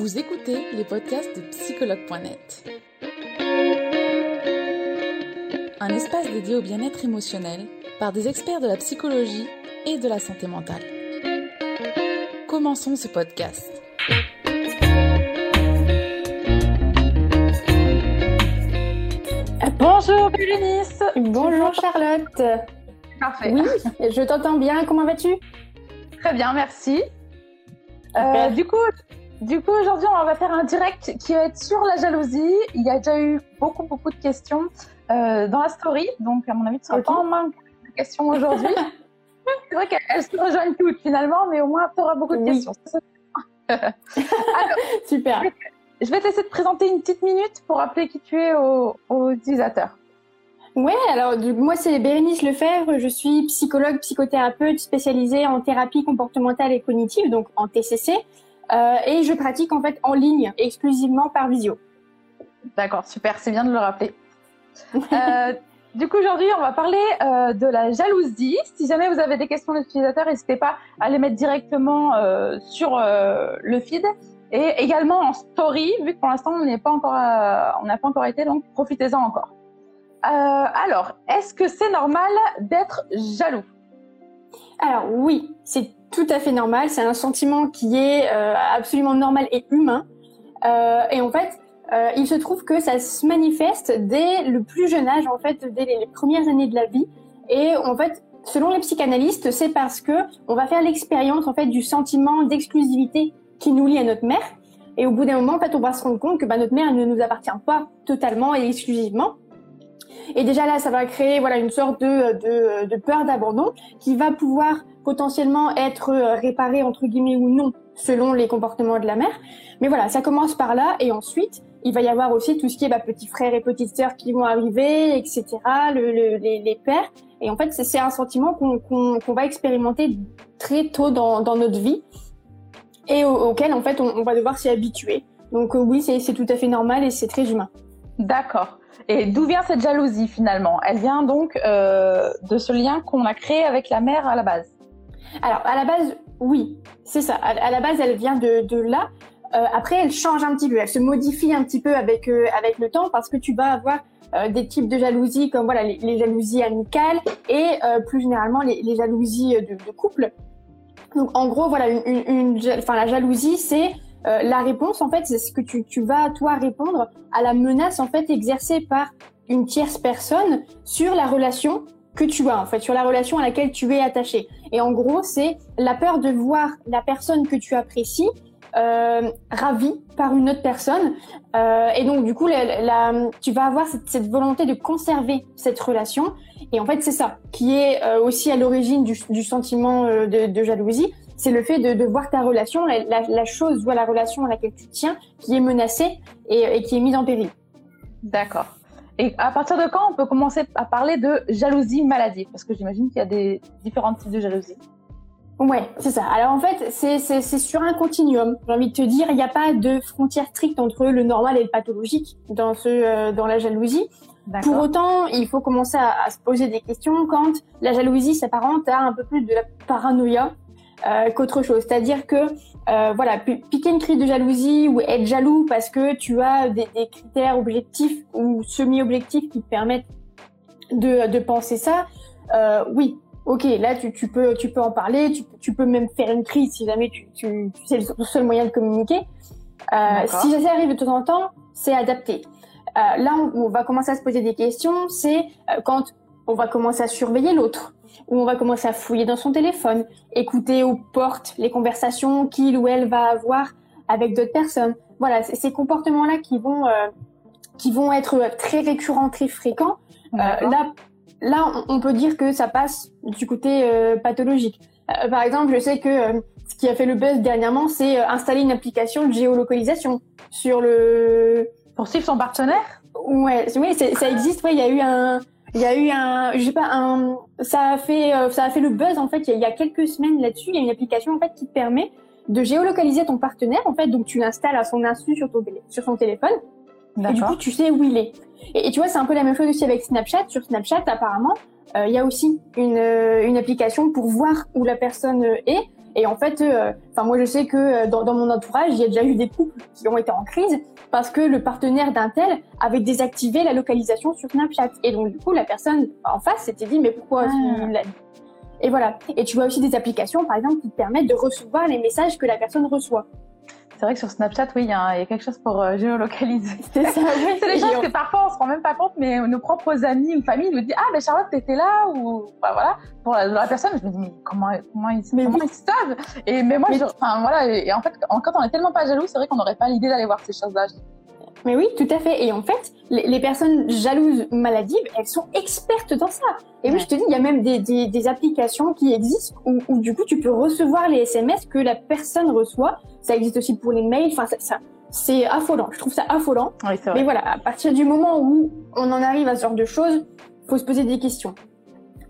Vous écoutez les podcasts de psychologue.net. Un espace dédié au bien-être émotionnel par des experts de la psychologie et de la santé mentale. Commençons ce podcast. Bonjour Bérénice Bonjour Charlotte Parfait. Oui, je t'entends bien, comment vas-tu? Très bien, merci. Euh, du coup, du coup aujourd'hui, on va faire un direct qui va être sur la jalousie. Il y a déjà eu beaucoup, beaucoup de questions euh, dans la story, donc à mon avis, tu seras Ok. pas en manque de questions aujourd'hui. C'est vrai qu'elles se rejoignent toutes finalement, mais au moins, tu auras beaucoup de Oui. questions. Super. Je vais te laisser te présenter une petite minute pour rappeler qui tu es aux, aux utilisateurs. Ouais, alors du, moi c'est Bérénice Lefebvre, je suis psychologue, psychothérapeute spécialisée en thérapie comportementale et cognitive, donc en TCC, euh, et je pratique en fait en ligne, exclusivement par visio. D'accord, super, c'est bien de le rappeler. Euh, du coup, aujourd'hui, on va parler euh, de la jalousie. Si jamais vous avez des questions d'utilisateurs, n'hésitez pas à les mettre directement sur le feed et également en story, vu que pour l'instant, on n'est pas encore, on n'a pas encore été, donc profitez-en encore. Alors, est-ce que c'est normal d'être jaloux? Alors oui, c'est tout à fait normal, c'est un sentiment qui est euh, absolument normal et humain, Euh, et en fait, euh, il se trouve que ça se manifeste dès le plus jeune âge, en fait, dès les premières années de la vie. Et en fait, selon les psychanalystes, c'est parce que on va faire l'expérience en fait du sentiment d'exclusivité qui nous lie à notre mère. Et au bout d'un moment, en fait, on va se rendre compte que bah, notre mère ne nous appartient pas totalement et exclusivement. Et déjà là, ça va créer voilà une sorte de, de, de peur d'abandon qui va pouvoir potentiellement être euh, réparée entre guillemets ou non selon les comportements de la mère. Mais voilà, ça commence par là et ensuite il va y avoir aussi tout ce qui est bah, petits frères et petites sœurs qui vont arriver, etc. Le, le- les, les pères. Et en fait, c'est un sentiment qu'on qu'on qu'on va expérimenter très tôt dans, dans notre vie et au- auquel en fait on, on va devoir s'y habituer. Donc euh, oui, c'est tout à fait normal et c'est très humain. D'accord. Et d'où vient cette jalousie finalement? Elle vient donc euh, de ce lien qu'on a créé avec la mère à la base? Alors, à la base, oui, c'est ça. À, la base, elle vient de, là. Euh, après, elle change un petit peu, elle se modifie un petit peu avec euh, avec le temps parce que tu vas avoir euh, des types de jalousie comme voilà les, jalousies amicales et plus généralement les, jalousies de, couple. Donc, en gros, voilà, une, la jalousie, c'est la réponse en fait, c'est ce que tu tu vas toi répondre à la menace en fait exercée par une tierce personne sur la relation que tu as en fait, sur la relation à laquelle tu es attaché. Et en gros, c'est la peur de voir la personne que tu apprécies euh, ravie par une autre personne. Euh, et donc, du coup, tu vas avoir cette, volonté de conserver cette relation. Et en fait, c'est ça qui est euh, aussi à l'origine du, sentiment de, jalousie. C'est le fait de, voir ta relation, la, chose, ou la relation à laquelle tu tiens, qui est menacée et qui est mise en péril. D'accord. Et à partir de quand on peut commencer à parler de jalousie maladive Parce que j'imagine qu'il y a des différents types de jalousie. Ouais, c'est ça. Alors en fait, c'est sur un continuum. J'ai envie de te dire, il n'y a pas de frontière stricte entre le normal et le pathologique dans ce euh, dans la jalousie. Pour autant, il faut commencer à, à se poser des questions quand la jalousie s'apparente à un peu plus de la paranoïa euh, qu'autre chose. C'est-à-dire que euh, voilà, pi- piquer une crise de jalousie ou être jaloux parce que tu as des, des critères objectifs ou semi-objectifs qui te permettent de, de penser ça, euh, oui, ok, là tu, tu peux tu peux en parler, tu, tu peux même faire une crise si jamais tu, tu, tu- c'est le seul moyen de communiquer. Euh, si ça arrive de temps en temps, c'est adapté. Euh, là, on, on va commencer à se poser des questions. C'est euh, quand on va commencer à surveiller l'autre, ou on va commencer à fouiller dans son téléphone, écouter aux portes les conversations qu'il ou elle va avoir avec d'autres personnes. Voilà, c'est ces comportements-là qui vont euh, qui vont être très récurrents, très fréquents. Euh, là, là, on peut dire que ça passe du côté euh, pathologique. Euh, par exemple, je sais que euh, ce qui a fait le buzz dernièrement, c'est euh, installer une application de géolocalisation sur le. Pour suivre son partenaire? Ouais, oui, ça existe. Ouais, il y a eu un, il y a eu un, je sais pas, un, ça a fait, euh, ça a fait le buzz en fait. Il y a, il y a quelques semaines là-dessus, il y a une application en fait qui te permet de géolocaliser ton partenaire en fait. Donc tu l'installes à son insu sur ton sur son téléphone. Et du coup, tu sais où il est. Et, et tu vois, c'est un peu la même chose aussi avec Snapchat. Sur Snapchat, apparemment, euh, il y a aussi une, euh, une application pour voir où la personne est. Et en fait, euh, enfin moi je sais que euh, dans, dans, mon entourage, il y a déjà eu des couples qui ont été en crise parce que le partenaire d'un tel avait désactivé la localisation sur Snapchat. Et donc du coup, la personne en face s'était dit mais pourquoi ah. Et voilà. Et tu vois aussi des applications, par exemple, qui te permettent de recevoir les messages que la personne reçoit c'est vrai que sur Snapchat, oui, il y, a quelque chose pour euh, géolocaliser. C'est ça, oui. c'est des choses que parfois on se rend même pas compte, mais nos propres amis ou familles nous disent Ah, ben Charlotte, t'étais là, ou bah, voilà. Pour la, personne, je me dis Mais comment, comment, ils, comment ils savent? Et mais moi, je, enfin, voilà, et, en fait, quand on est tellement pas jaloux, c'est vrai qu'on n'aurait pas l'idée d'aller voir ces choses-là. Mais oui, tout à fait. Et en fait, les, personnes jalouses maladives, elles sont expertes dans ça. Et oui, je te dis, il y a même des, des, des applications qui existent où, où, du coup, tu peux recevoir les SMS que la personne reçoit. Ça existe aussi pour les mails. Enfin, ça, ça c'est affolant. Je trouve ça affolant. Oui, vrai. Mais voilà, à partir du moment où on en arrive à ce genre de choses, faut se poser des questions.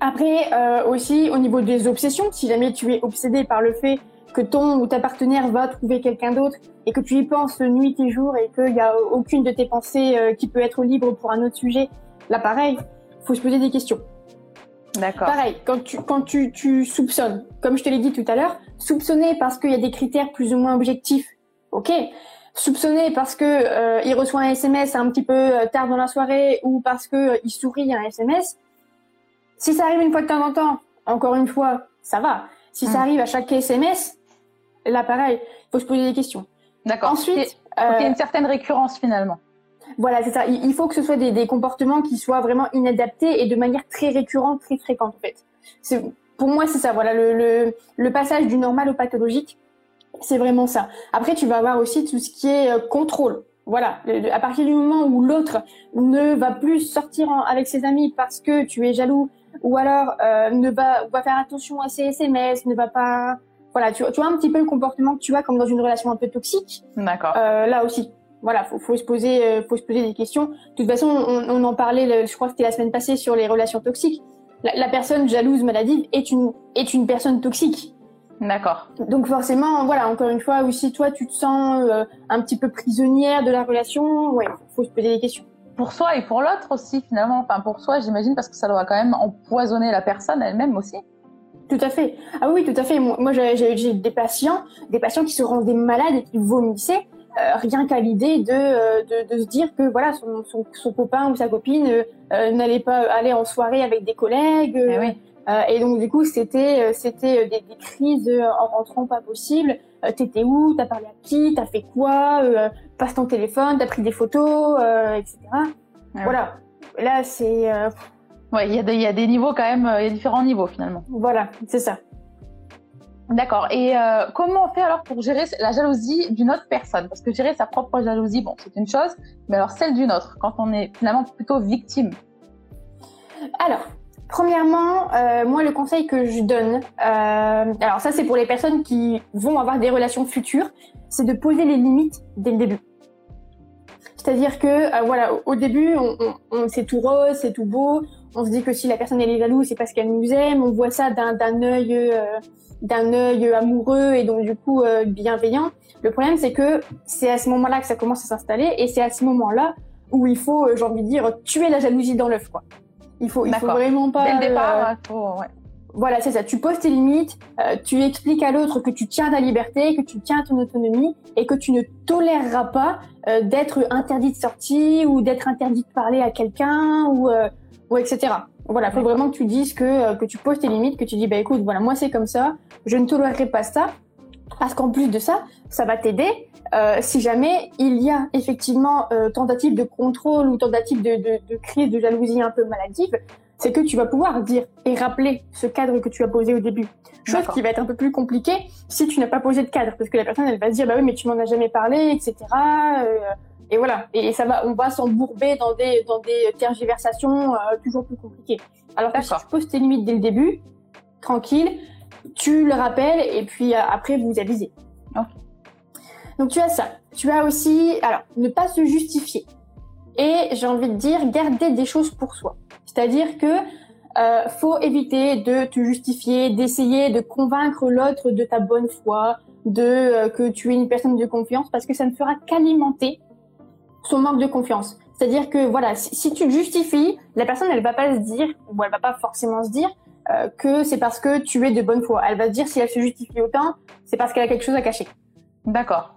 Après, euh, aussi, au niveau des obsessions, si jamais tu es obsédé par le fait que ton ou ta partenaire va trouver quelqu'un d'autre et que tu y penses nuit et jour et qu'il n'y a aucune de tes pensées euh, qui peut être libre pour un autre sujet, là pareil, faut se poser des questions. D'accord. Pareil, quand tu quand tu, tu soupçonnes, comme je te l'ai dit tout à l'heure, soupçonner parce qu'il y a des critères plus ou moins objectifs, ok? Soupçonner parce que euh, il reçoit un SMS un petit peu euh, tard dans la soirée ou parce que il sourit à un SMS, si ça arrive une fois de temps en temps, encore une fois, ça va. Si ça hmm. arrive à chaque SMS, Là, pareil, il faut se poser des questions. D'accord. Ensuite, il y a une certaine récurrence finalement. Voilà, c'est ça. Il faut que ce soit des, des, comportements qui soient vraiment inadaptés et de manière très récurrente, très fréquente en fait. Pour moi, c'est ça. Voilà, le, le, le, passage du normal au pathologique, c'est vraiment ça. Après, tu vas avoir aussi tout ce qui est euh, contrôle. Voilà, à partir du moment où l'autre ne va plus sortir avec ses amis parce que tu es jaloux, ou alors euh, ne va, va faire attention à ses SMS, ne va pas voilà, tu, tu vois un petit peu le comportement que tu as comme dans une relation un peu toxique. D'accord. Euh, là aussi, voilà, faut, faut se poser, euh, faut se poser des questions. De toute façon, on, on en parlait, je crois que c'était la semaine passée sur les relations toxiques. La, la, personne jalouse, maladive est une est une personne toxique. D'accord. Donc forcément, voilà, encore une fois, aussi toi, tu te sens euh, un petit peu prisonnière de la relation, ouais, faut se poser des questions. Pour soi et pour l'autre aussi, finalement. Enfin, pour soi, j'imagine, parce que ça doit quand même empoisonner la personne elle-même aussi. Tout à fait. Ah oui, tout à fait. Moi, j'ai des patients, des patients qui se rendaient malades et qui vomissaient euh, rien qu'à l'idée de, euh, de, de, se dire que voilà son, son, son copain ou sa copine euh, n'allait pas aller en soirée avec des collègues. Eh oui. et donc du coup, c'était c'était des, des, crises en rentrant pas possible. T'étais où? T'as parlé à qui? T'as fait quoi? Passe ton téléphone. T'as pris des photos, etc. Eh voilà. Là, c'est Ouais, il y, a des, y a des niveaux quand même, il y a différents niveaux finalement. Voilà, c'est ça. D'accord. Et euh, comment on fait alors pour gérer la jalousie d'une autre personne? Parce que gérer sa propre jalousie, bon, c'est une chose, mais alors celle d'une autre, quand on est finalement plutôt victime. Alors, premièrement, euh, moi le conseil que je donne, euh, alors ça c'est pour les personnes qui vont avoir des relations futures, c'est de poser les limites dès le début. C'est-à-dire que euh, voilà, au début, on, on, on c'est tout rose, c'est tout beau, on se dit que si la personne elle est jalouse, c'est parce qu'elle nous aime. On voit ça d'un d'un œil euh, d'un œil amoureux et donc du coup euh, bienveillant. Le problème c'est que c'est à ce moment-là que ça commence à s'installer et c'est à ce moment-là où il faut, euh, j'ai envie de dire, tuer la jalousie dans l'œuf quoi. Il faut, il faut vraiment pas. Dès le départ, faut, ouais. Voilà, c'est ça. Tu poses tes limites, tu expliques à l'autre que tu tiens ta liberté, que tu tiens ton autonomie et que tu ne toléreras pas d'être interdit de sortie ou d'être interdit de parler à quelqu'un ou ou etc. Voilà, faut vraiment que tu dises que, euh, que tu poses tes limites, que tu dis, bah écoute, voilà, moi c'est comme ça, je ne tolérerai pas ça, parce qu'en plus de ça, ça va t'aider euh, si jamais il y a effectivement euh, tentative de contrôle ou tentative de, de, de crise de jalousie un peu maladive, c'est que tu vas pouvoir dire et rappeler ce cadre que tu as posé au début. Chose qui va être un peu plus compliquée si tu n'as pas posé de cadre, parce que la personne elle va se dire bah oui mais tu m'en as jamais parlé, etc. Euh, et voilà. Et ça va, on va s'embourber dans des dans des tergiversations euh, toujours plus compliquées. Alors que si tu poses tes limites dès le début, tranquille, tu le rappelles et puis euh, après vous avisez. Donc tu as ça. Tu as aussi, alors ne pas se justifier. Et j'ai envie de dire, garder des choses pour soi. C'est-à-dire que euh, faut éviter de te justifier, d'essayer de convaincre l'autre de ta bonne foi, de euh, que tu es une personne de confiance, parce que ça ne fera qu'alimenter son manque de confiance. C'est-à-dire que voilà, si, tu justifies, la personne elle va pas se dire, ou elle va pas forcément se dire, euh, que c'est parce que tu es de bonne foi. Elle va se dire si elle se justifie autant, c'est parce qu'elle a quelque chose à cacher. D'accord.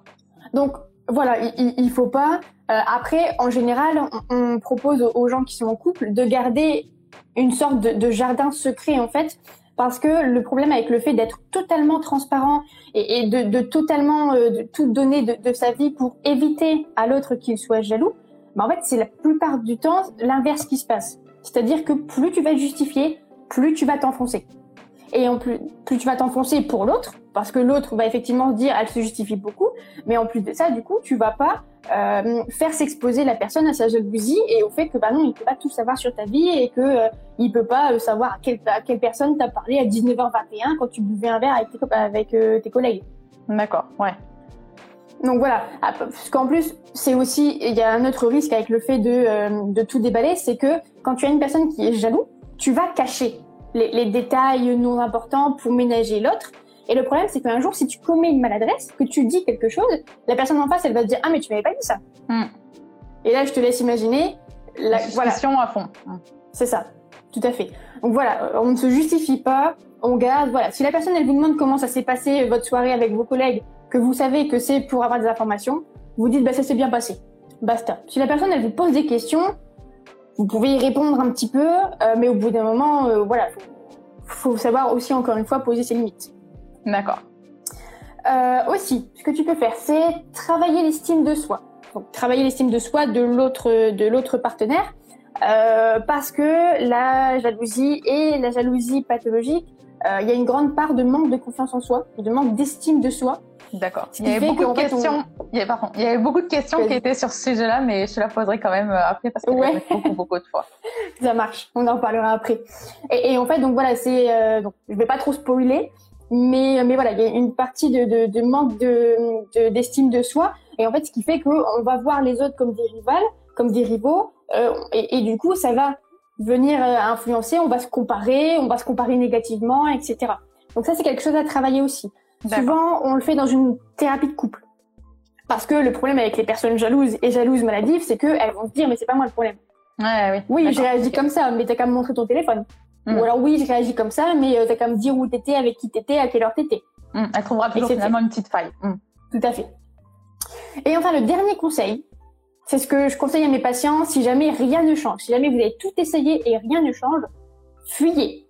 Donc voilà, il, il faut pas. Euh, après, en général, on, on, propose aux gens qui sont en couple de garder une sorte de, de, jardin secret en fait, parce que le problème avec le fait d'être totalement transparent et, de, de, totalement euh, de tout donner de, de, sa vie pour éviter à l'autre qu'il soit jaloux, bah en fait c'est la plupart du temps l'inverse qui se passe. C'est-à-dire que plus tu vas justifier, plus tu vas t'enfoncer. Et en plus, plus tu vas t'enfoncer pour l'autre, parce que l'autre va effectivement dire elle se justifie beaucoup, mais en plus de ça, du coup, tu vas pas euh, faire s'exposer la personne à sa jalousie et au fait que bah non, il peut pas tout savoir sur ta vie et que euh, il peut pas euh, savoir à quelle, à quelle personne t'as parlé à 19h21 quand tu buvais un verre avec tes, avec, euh, tes collègues. D'accord, ouais. Donc voilà, parce qu'en plus, c'est aussi, il y a un autre risque avec le fait de, euh, de tout déballer, c'est que quand tu as une personne qui est jaloux, tu vas cacher les, les détails non importants pour ménager l'autre. Et le problème, c'est qu'un jour, si tu commets une maladresse, que tu dis quelque chose, la personne en face, elle va te dire Ah, mais tu m'avais pas dit ça. Mm. Et là, je te laisse imaginer. La, voilà. à fond. Mm. C'est ça, tout à fait. Donc voilà, on ne se justifie pas, on garde. Voilà, si la personne, elle vous demande comment ça s'est passé votre soirée avec vos collègues, que vous savez que c'est pour avoir des informations, vous dites Bah, ça s'est bien passé. Basta. Si la personne, elle vous pose des questions, vous pouvez y répondre un petit peu, euh, mais au bout d'un moment, euh, voilà, faut, faut savoir aussi, encore une fois, poser ses limites. D'accord. Euh, aussi, ce que tu peux faire, c'est travailler l'estime de soi. Donc, travailler l'estime de soi de l'autre de l'autre partenaire, euh, parce que la jalousie et la jalousie pathologique, euh, il y a une grande part de manque de confiance en soi, de manque d'estime de soi. D'accord. Il y avait beaucoup de questions. On... Il, y avait, pardon, il y avait beaucoup de questions qui étaient sur ce sujet-là, mais je te la poserai quand même après parce que ouais. beaucoup, beaucoup de fois. Ça marche. On en parlera après. Et, et en fait, donc voilà, c'est euh, je vais pas trop spoiler, mais mais voilà, il y a une partie de, de, de manque de d'estime de, de, soi, et en fait, ce qui fait qu'on va voir les autres comme des rivales, comme des rivaux, euh, et, et, du coup, ça va venir euh, influencer. On va se comparer, on va se comparer négativement, etc. Donc ça, c'est quelque chose à travailler aussi. Souvent, on le fait dans une thérapie de couple. Parce que le problème avec les personnes jalouses et jalouses maladives, c'est qu'elles vont se dire, mais c'est pas moi le problème. Ouais, oui. Oui, j'ai réagi comme ça, mais t'as qu'à me montrer ton téléphone. Mmh. Ou alors, oui, j'ai réagi comme ça, mais euh, t'as qu'à me dire où t'étais, avec qui t'étais, à quelle heure t'étais. Mmh. Elle trouvera toujours finalement une petite faille? Mmh. Tout à fait. Et enfin, le dernier conseil, c'est ce que je conseille à mes patients, si jamais rien ne change, si jamais vous avez tout essayé et rien ne change, fuyez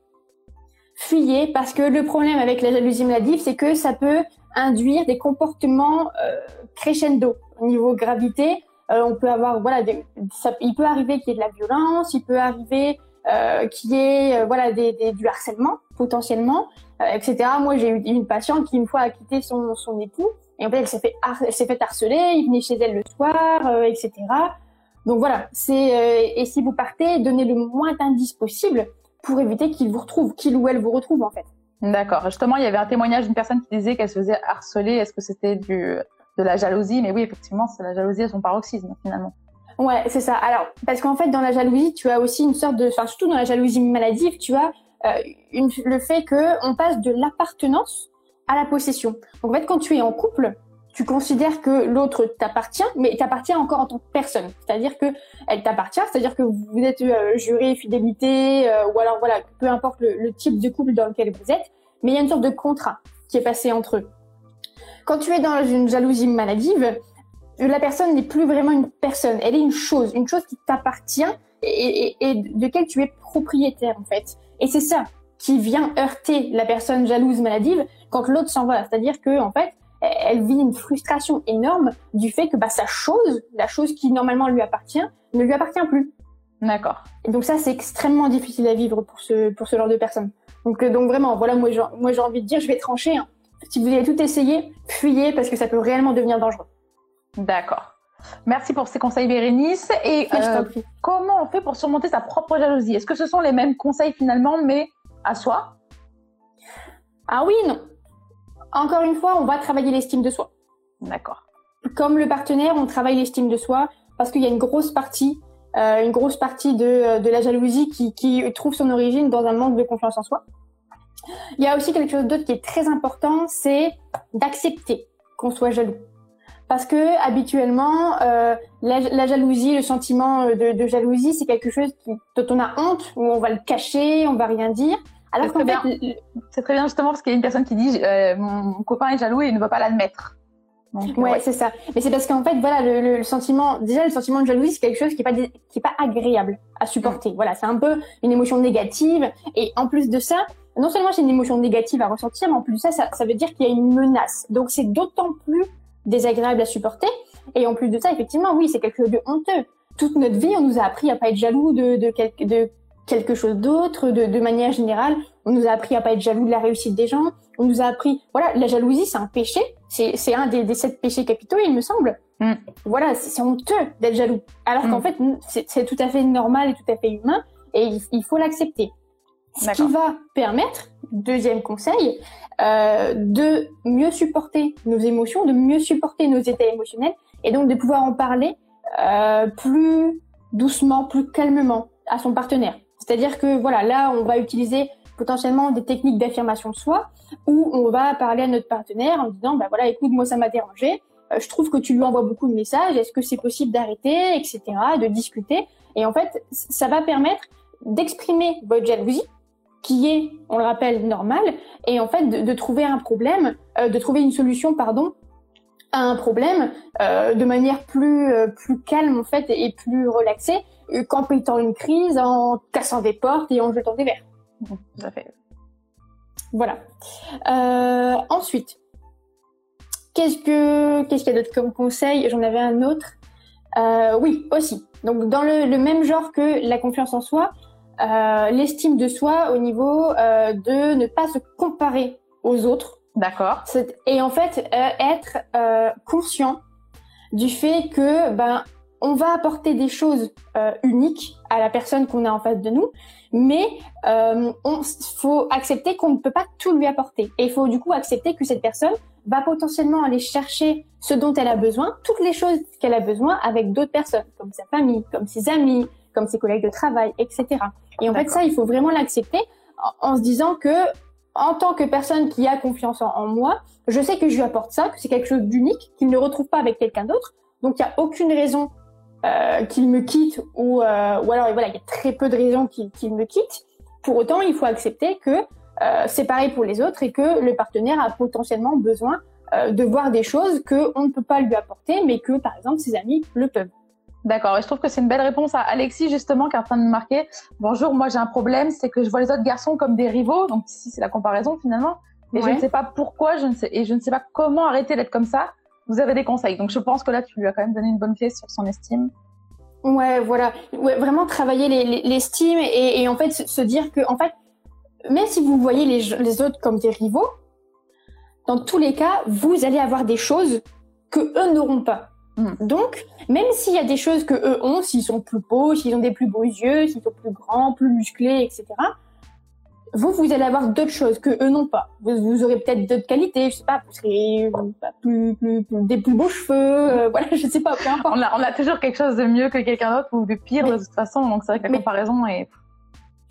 fuyez parce que le problème avec la jalousie maladive, c'est que ça peut induire des comportements euh, crescendo au niveau gravité. Euh, on peut avoir voilà, des, ça, il peut arriver qu'il y ait de la violence, il peut arriver euh, qu'il y ait euh, voilà des, des, du harcèlement potentiellement, euh, etc. Moi, j'ai eu une patiente qui une fois a quitté son, son époux et en fait elle s'est fait fait harceler, il venait chez elle le soir, euh, etc. Donc voilà, c'est et si vous partez, donnez le moins d'indices possible pour éviter qu'il vous retrouve, qu'il ou elle vous retrouve en fait. D'accord. Justement, il y avait un témoignage d'une personne qui disait qu'elle se faisait harceler. Est-ce que c'était du de la jalousie? Mais oui, effectivement, c'est la jalousie à son paroxysme finalement. Ouais, c'est ça. Alors, parce qu'en fait, dans la jalousie, tu as aussi une sorte de, enfin, surtout dans la jalousie maladive, tu as euh, une, le fait que on passe de l'appartenance à la possession. Donc, en fait, quand tu es en couple, tu considères que l'autre t'appartient, mais t'appartient encore en tant que personne. C'est-à-dire que elle t'appartient, c'est-à-dire que vous êtes euh, juré fidélité, euh, ou alors voilà, peu importe le, le, type de couple dans lequel vous êtes, mais il y a une sorte de contrat qui est passé entre eux. Quand tu es dans une jalousie maladive, la personne n'est plus vraiment une personne, elle est une chose, une chose qui t'appartient et, et, et de laquelle tu es propriétaire en fait. Et c'est ça qui vient heurter la personne jalouse maladive quand l'autre s'en va. C'est-à-dire que en fait, elle vit une frustration énorme du fait que bah, sa chose, la chose qui normalement lui appartient, ne lui appartient plus. D'accord. Et donc ça, c'est extrêmement difficile à vivre pour ce, pour ce genre de personnes. Donc, euh, donc vraiment, voilà, moi, moi j'ai envie de dire, je vais trancher. Hein. Si vous avez tout essayé, fuyez parce que ça peut réellement devenir dangereux. D'accord. Merci pour ces conseils, Bérénice. Et euh, comment on fait pour surmonter sa propre jalousie? Est-ce que ce sont les mêmes conseils finalement, mais à soi? Ah oui, non. Encore une fois, on va travailler l'estime de soi. D'accord. Comme le partenaire, on travaille l'estime de soi parce qu'il y a une grosse partie, euh, une grosse partie de, de la jalousie qui, qui, trouve son origine dans un manque de confiance en soi. Il y a aussi quelque chose d'autre qui est très important, c'est d'accepter qu'on soit jaloux. Parce que habituellement, euh, la, la, jalousie, le sentiment de, de jalousie, c'est quelque chose qui, dont on a honte, où on va le cacher, on va rien dire. Alors c'est très, fait, c'est très bien justement parce qu'il y a une personne qui dit euh, mon copain est jaloux et il ne veut pas l'admettre. Donc, ouais, c'est ça. Mais c'est parce qu'en fait, voilà, le, le, sentiment, déjà, le sentiment de jalousie, c'est quelque chose qui est pas, qui est pas agréable à supporter. Mm. Voilà, c'est un peu une émotion négative. Et en plus de ça, non seulement c'est une émotion négative à ressentir, mais en plus de ça, ça, ça veut dire qu'il y a une menace. Donc, c'est d'autant plus désagréable à supporter. Et en plus de ça, effectivement, oui, c'est quelque chose de honteux. Toute notre vie, on nous a appris à pas être jaloux de, de, quelque, de quelque chose d'autre, de, de manière générale. On nous a appris à pas être jaloux de la réussite des gens. On nous a appris, voilà, la jalousie, c'est un péché. C'est, un des, des, sept péchés capitaux, il me semble. Mm. Voilà, c'est, honteux d'être jaloux. Alors qu'en mm. fait, c'est, c'est tout à fait normal et tout à fait humain, et il, faut l'accepter. Ce qui va permettre, deuxième conseil, euh, de mieux supporter nos émotions, de mieux supporter nos états émotionnels, et donc de pouvoir en parler euh, plus doucement, plus calmement à son partenaire. C'est-à-dire que voilà, là, on va utiliser potentiellement des techniques d'affirmation de soi où on va parler à notre partenaire en disant bah voilà écoute moi ça m'a dérangé euh, je trouve que tu lui envoies beaucoup de messages est-ce que c'est possible d'arrêter etc de discuter et en fait ça va permettre d'exprimer votre jalousie qui est on le rappelle normal et en fait de, trouver un problème euh, de trouver une solution pardon à un problème euh, de manière plus plus calme en fait et plus relaxée qu'en pétant une crise en cassant des portes et en jetant des verres tout à fait. Voilà. Euh, ensuite, qu'est-ce que qu'est-ce qu'il y a d'autre comme conseil? J'en avais un autre. Euh, oui, aussi. Donc dans le, même genre que la confiance en soi, euh, l'estime de soi au niveau de ne pas se comparer aux autres. D'accord. Et en fait, être conscient du fait que ben on va apporter des choses uniques à la personne qu'on a en face de nous, mais euh, on faut accepter qu'on ne peut pas tout lui apporter. Et il faut du coup accepter que cette personne va potentiellement aller chercher ce dont elle a besoin, toutes les choses qu'elle a besoin avec d'autres personnes, comme sa famille, comme ses amis, comme ses collègues de travail, etc. Et en fait, ça, il faut vraiment l'accepter en, se disant que, en tant que personne qui a confiance en, moi, je sais que je lui apporte ça, que c'est quelque chose d'unique, qu'il ne retrouve pas avec quelqu'un d'autre. Donc, il n'y a aucune raison euh, qu'il me quitte ou, euh, ou alors voilà, il y a très peu de raisons qu'il me quitte. Pour autant, il faut accepter que euh, c'est pareil pour les autres et que le partenaire a potentiellement besoin euh, de voir des choses qu'on ne peut pas lui apporter, mais que par exemple ses amis le peuvent. D'accord, et je trouve que c'est une belle réponse à Alexis justement qui est en train de me marquer. Bonjour, moi j'ai un problème, c'est que je vois les autres garçons comme des rivaux, donc ici c'est la comparaison finalement, et je ne sais pas pourquoi, je ne sais et je ne sais pas comment arrêter d'être comme ça vous avez des conseils. Donc je pense que là, tu lui as quand même donné une bonne pièce sur son estime. Ouais, voilà. Ouais, vraiment travailler l'estime et, et, en fait se dire que, en fait, même si vous voyez les, les autres comme des rivaux, dans tous les cas, vous allez avoir des choses que eux n'auront pas. Hmm. Donc, même s'il y a des choses que eux ont, s'ils sont plus beaux, s'ils ont des plus beaux yeux, s'ils sont plus grands, plus musclés, etc., vous, vous allez avoir d'autres choses que eux n'ont pas. Vous, vous aurez peut-être d'autres qualités, je sais pas, vous serez plus, plus, plus, des plus beaux cheveux, euh, voilà, je sais pas, peu importe. On a, on a toujours quelque chose de mieux que quelqu'un d'autre ou de pire de toute façon, donc c'est vrai que la comparaison est...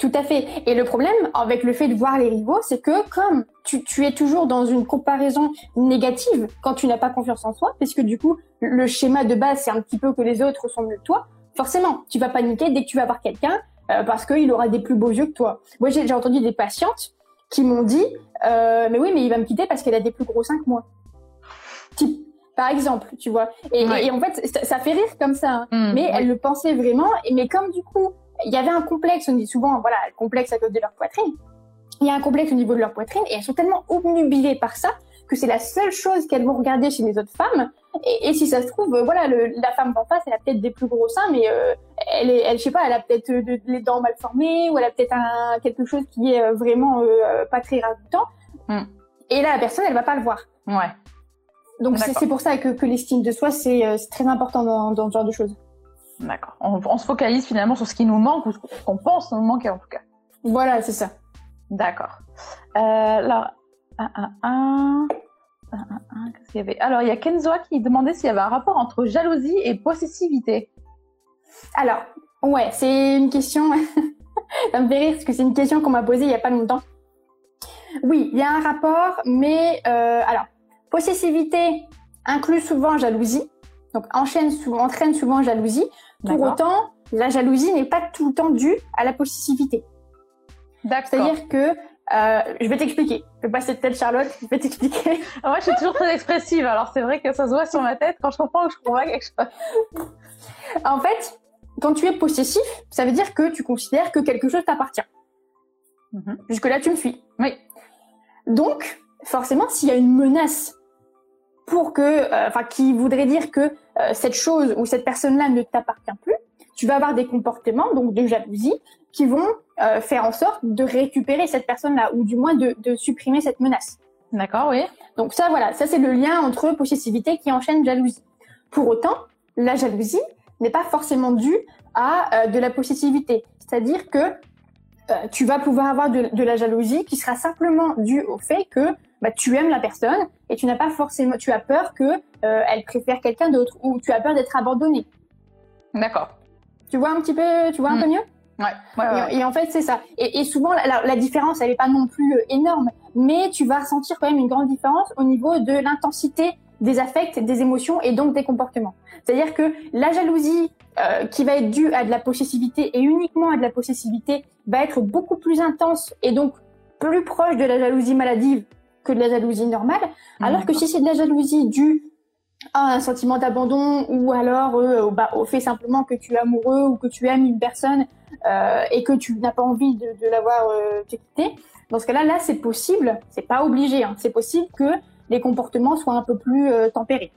Tout à fait. Et le problème avec le fait de voir les rivaux, c'est que comme tu, tu, es toujours dans une comparaison négative quand tu n'as pas confiance en soi, parce que du coup, le schéma de base, c'est un petit peu que les autres sont mieux que toi, forcément, tu vas paniquer dès que tu vas voir quelqu'un euh, parce qu'il aura des plus beaux yeux que toi. Moi, j'ai entendu des patientes qui m'ont dit, euh, mais oui, mais il va me quitter parce qu'elle a des plus gros seins que moi. Type, par exemple, tu vois. Et, et, en fait, ça, fait rire comme ça. Hein. Mmh, mais elle le pensait vraiment. Mais comme du coup, il y avait un complexe, on dit souvent, voilà, complexe à cause de leur poitrine. Il y a un complexe au niveau de leur poitrine et elles sont tellement obnubilées par ça que c'est la seule chose qu'elles vont regarder chez les autres femmes. Et, si ça se trouve, euh, voilà, le, la femme d'en face, elle a peut-être des plus gros seins, mais euh, elle, est, elle, je sais pas, elle a peut-être euh, les dents mal formées ou elle a peut-être un quelque chose qui est vraiment pas très ragoûtant. Mm. Et là, la personne, elle va pas le voir. Ouais. Donc c'est pour ça que, que l'estime de soi, c'est très important dans, dans ce genre de choses. D'accord. On, on, se focalise finalement sur ce qui nous manque ou ce qu'on pense nous manquer en tout cas. Voilà, c'est ça. D'accord. Euh, alors, un, un, un. Qu'est-ce qu'il y avait? Alors, il y a Kenzoa qui demandait s'il y avait un rapport entre jalousie et possessivité. Alors, ouais, c'est une question. Ça me fait rire parce que c'est une question qu'on m'a posée il y a pas longtemps. Oui, il y a un rapport, mais euh, alors, possessivité inclut souvent jalousie, donc enchaîne souvent, entraîne souvent jalousie. Pour autant, la jalousie n'est pas tout le temps due à la possessivité. C'est-à-dire que Euh, je vais t'expliquer. Je vais passer de tête Charlotte, je vais t'expliquer. Moi, je suis toujours très expressive, alors c'est vrai que ça se voit sur ma tête quand je comprends que je comprends quelque chose. En fait, quand tu es possessif, ça veut dire que tu considères que quelque chose t'appartient. Mhm. Jusque-là, tu me suis. Oui. Donc, forcément, s'il y a une menace pour que, euh, enfin, qui voudrait dire que cette chose ou cette personne-là ne t'appartient plus, tu vas avoir des comportements, donc de jalousie, qui vont euh, faire en sorte de récupérer cette personne-là, ou du moins de, de supprimer cette menace. D'accord, oui. Donc ça, voilà, ça c'est le lien entre possessivité qui enchaîne jalousie. Pour autant, la jalousie n'est pas forcément due à euh, de la possessivité. C'est-à-dire que euh, tu vas pouvoir avoir de, de la jalousie qui sera simplement due au fait que bah, tu aimes la personne et tu n'as pas forcément, tu as peur que euh, elle préfère quelqu'un d'autre ou tu as peur d'être abandonné. D'accord. Tu vois un petit peu, tu vois un Mm. peu mieux? Ouais. ouais, et, et en fait, c'est ça. Et, et souvent, la, la- la différence, elle n'est pas non plus euh, énorme, mais tu vas ressentir quand même une grande différence au niveau de l'intensité des affects, des émotions et donc des comportements. C'est-à-dire que la jalousie euh, qui va être due à de la possessivité et uniquement à de la possessivité va être beaucoup plus intense et donc plus proche de la jalousie maladive que de la jalousie normale. Alors que si c'est de la jalousie due un sentiment d'abandon ou alors euh, au- bah, au fait simplement que tu es amoureux ou que tu aimes une personne euh, et que tu n'as pas envie de, de l'avoir euh, te quitter, dans ce cas-là, là, c'est possible, c'est pas obligé, hein, c'est possible que les comportements soient un peu plus euh, tempérés.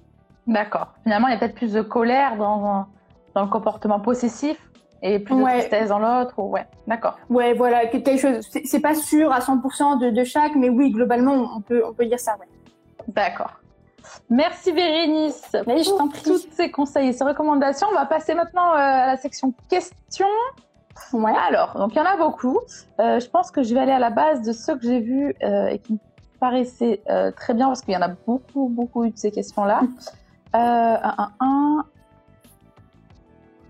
D'accord. Finalement, il y a peut-être plus de colère dans, dans le comportement possessif et plus Ouais. de tristesse dans l'autre. ou- Ouais, d'accord. Ouais, voilà, que- quelque chose. C'est c'est pas sûr à 100% de, de chaque, mais oui, globalement, on peut, on peut dire ça. Ouais. D'accord. Merci Bérénice Mais je pour tous ces conseils et ces recommandations. On va passer maintenant euh, à la section questions. Ouais. Alors, donc il y en a beaucoup. Euh, je pense que je vais aller à la base de ceux que j'ai vus euh, et qui me paraissaient euh, très bien parce qu'il y en a beaucoup, beaucoup eu de ces questions-là. Un, un, un.